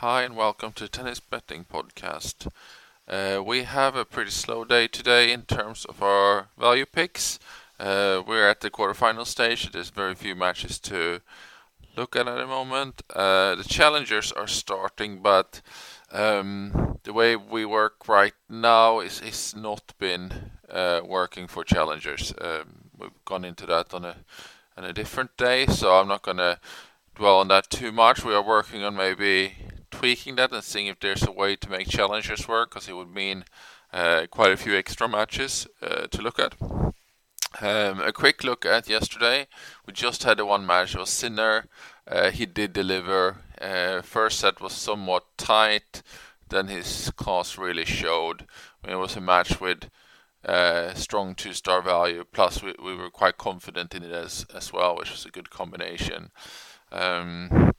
Hi, and welcome to Tennis Betting Podcast. Uh, we have a pretty slow day today in terms of our value picks. Uh, we're at the quarterfinal stage. There's very few matches to look at at the moment. Uh, the challengers are starting, but um, the way we work right now is, is not been uh, working for challengers. Um, we've gone into that on a on a different day, so I'm not going to dwell on that too much. We are working on maybe tweaking that and seeing if there's a way to make challengers work, because it would mean uh, quite a few extra matches uh, to look at. Um, a quick look at yesterday. We just had the one match. It was Sinner. Uh, he did deliver. Uh, first set was somewhat tight. Then his class really showed. I mean, it was a match with uh, strong two-star value. Plus, we, we were quite confident in it as as well, which was a good combination. Um,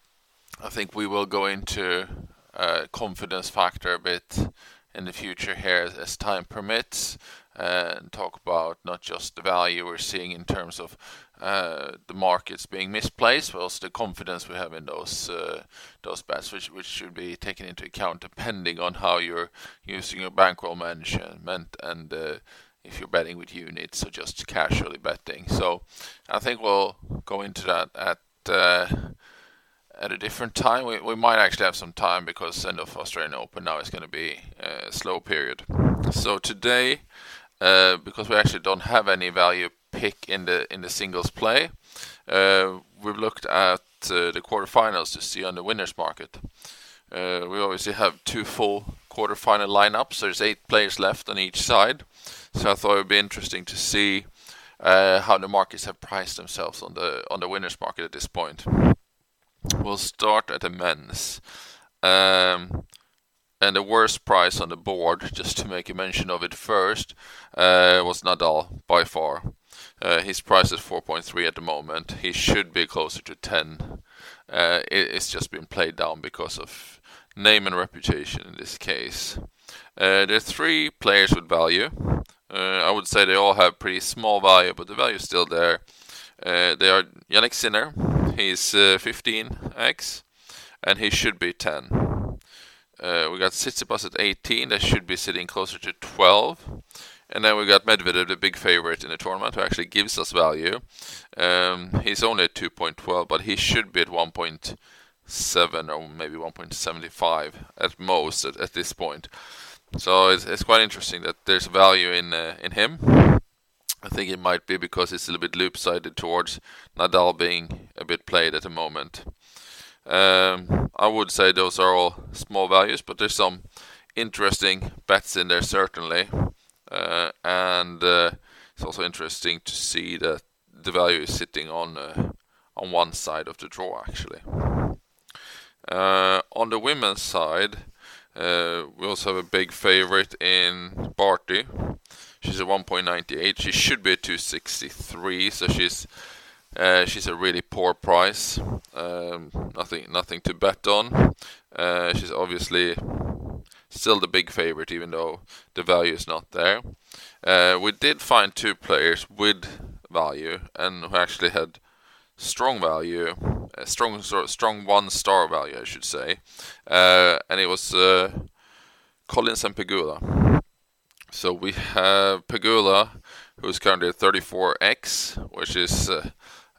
I think we will go into uh, confidence factor a bit in the future here as, time permits uh, and talk about not just the value we're seeing in terms of uh, the markets being misplaced, but also the confidence we have in those uh, those bets, which which should be taken into account depending on how you're using your bankroll management and uh, if you're betting with units or just casually betting. So I think we'll go into that at uh, at a different time. We, we might actually have some time because end of Australian Open now is going to be a slow period. So today, uh, because we actually don't have any value pick in the in the singles play, uh, we've looked at uh, the quarterfinals to see on the winners market. Uh, we obviously have two full quarterfinal lineups. There's eight players left on each side. So I thought it would be interesting to see uh, how the markets have priced themselves on the on the winners market at this point. We'll start at the men's. Um, and the worst price on the board, just to make a mention of it first, uh, was Nadal by far. Uh, his price is 4.3 at the moment. He should be closer to 10. Uh, it, it's just been played down because of name and reputation in this case. Uh, there are three players with value. Uh, I would say they all have pretty small value, but the value is still there. Uh, they are Jannik Sinner, he's uh, 15x, and he should be 10. Uh, we got Tsitsipas at 18, that should be sitting closer to 12. And then we got Medvedev, the big favorite in the tournament, who actually gives us value. Um, he's only at 2.12, but he should be at 1.7 or maybe 1.75 at most at, at this point. So it's, it's quite interesting that there's value in uh, in him. I think it might be because it's a little bit loop-sided towards Nadal being a bit played at the moment. Um, I would say those are all small values, but there's some interesting bets in there certainly, uh, and uh, it's also interesting to see that the value is sitting on uh, on one side of the draw actually. Uh, on the women's side, uh, we also have a big favorite in Barty She's a 1.98. She should be a 263, so she's uh, she's a really poor price. Um, nothing nothing to bet on. Uh, she's obviously still the big favorite, even though the value is not there. Uh, we did find two players with value and who actually had strong value, strong strong one star value, I should say, uh, and it was uh, Collins and Pegula. So we have Pegula, who's currently at 34x, which is uh,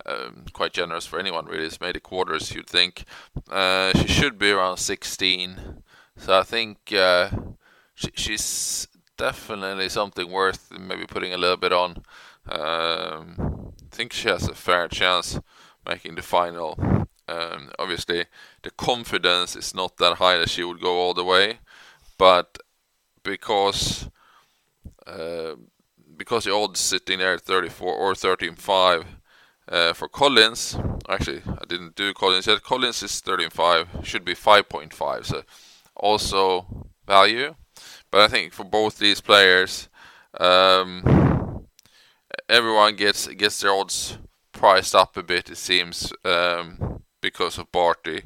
um, quite generous for anyone really. It's made a quarters, you'd think. Uh, she should be around 16. So I think uh, she, she's definitely something worth maybe putting a little bit on. Um, I think she has a fair chance making the final. Um, obviously, the confidence is not that high that she would go all the way, but because uh, because the odds sitting there at 34 or 13.5 uh, for Collins. Actually, I didn't do Collins yet. Collins is 13.5, should be 5.5, so also value. But I think for both these players, um, everyone gets gets their odds priced up a bit. It seems um, because of Barty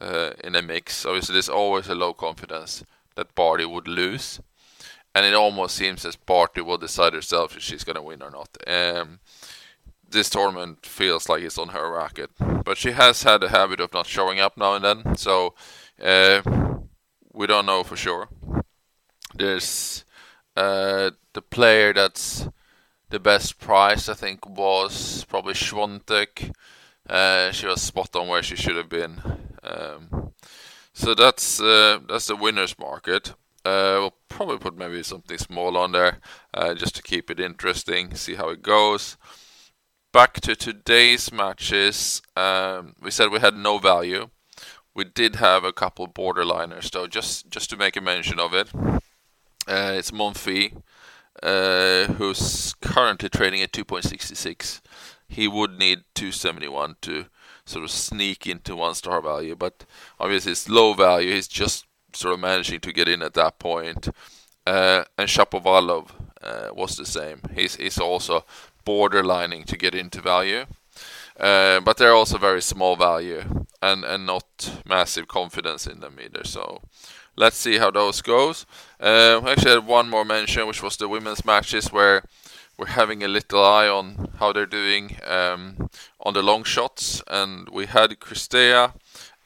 uh, in the mix. Obviously, there's always a low confidence that Barty would lose and it almost seems as Barty will decide herself if she's going to win or not. Um, this tournament feels like it's on her racket, but she has had a habit of not showing up now and then, so Uh, we don't know for sure. There's uh, the player that's the best price, I think, was probably Swiatek. Uh, she was spot on where she should have been. Um, so that's uh, that's the winners market. Uh, we'll probably put maybe something small on there uh, just to keep it interesting, see how it goes. Back to today's matches, um, we said we had no value. We did have a couple borderliners though, just just to make a mention of it. Uh, it's Monfils, uh, who's currently trading at 2.66. He would need 271 to sort of sneak into one star value, but obviously it's low value. He's just sort of managing to get in at that point. Uh, and Shapovalov uh, was the same. He's he's also borderlining to get into value. Uh, but they're also very small value and, and not massive confidence in them either. So let's see how those goes. Uh, I actually had one more mention, which was the women's matches where we're having a little eye on how they're doing um, on the long shots, and we had Cirstea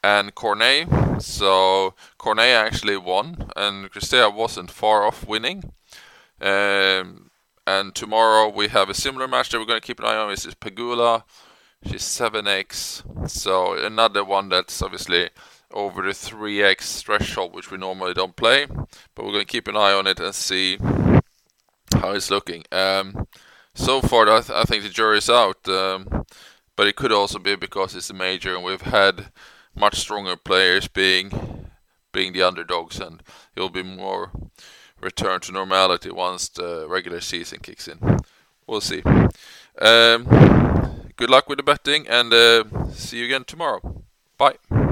and Cornet. So Cornet actually won, and Cirstea wasn't far off winning. Um, and tomorrow we have a similar match that we're going to keep an eye on. This is Pegula. She's 7x, so another one that's obviously over the 3x threshold, which we normally don't play. But we're going to keep an eye on it and see how it's looking. Um, so far, I, th- I, think the jury's out, um, but it could also be because it's a major and we've had much stronger players being being the underdogs, and it will be more return to normality once the regular season kicks in. We'll see. Um, good luck with the betting, and uh, see you again tomorrow. Bye.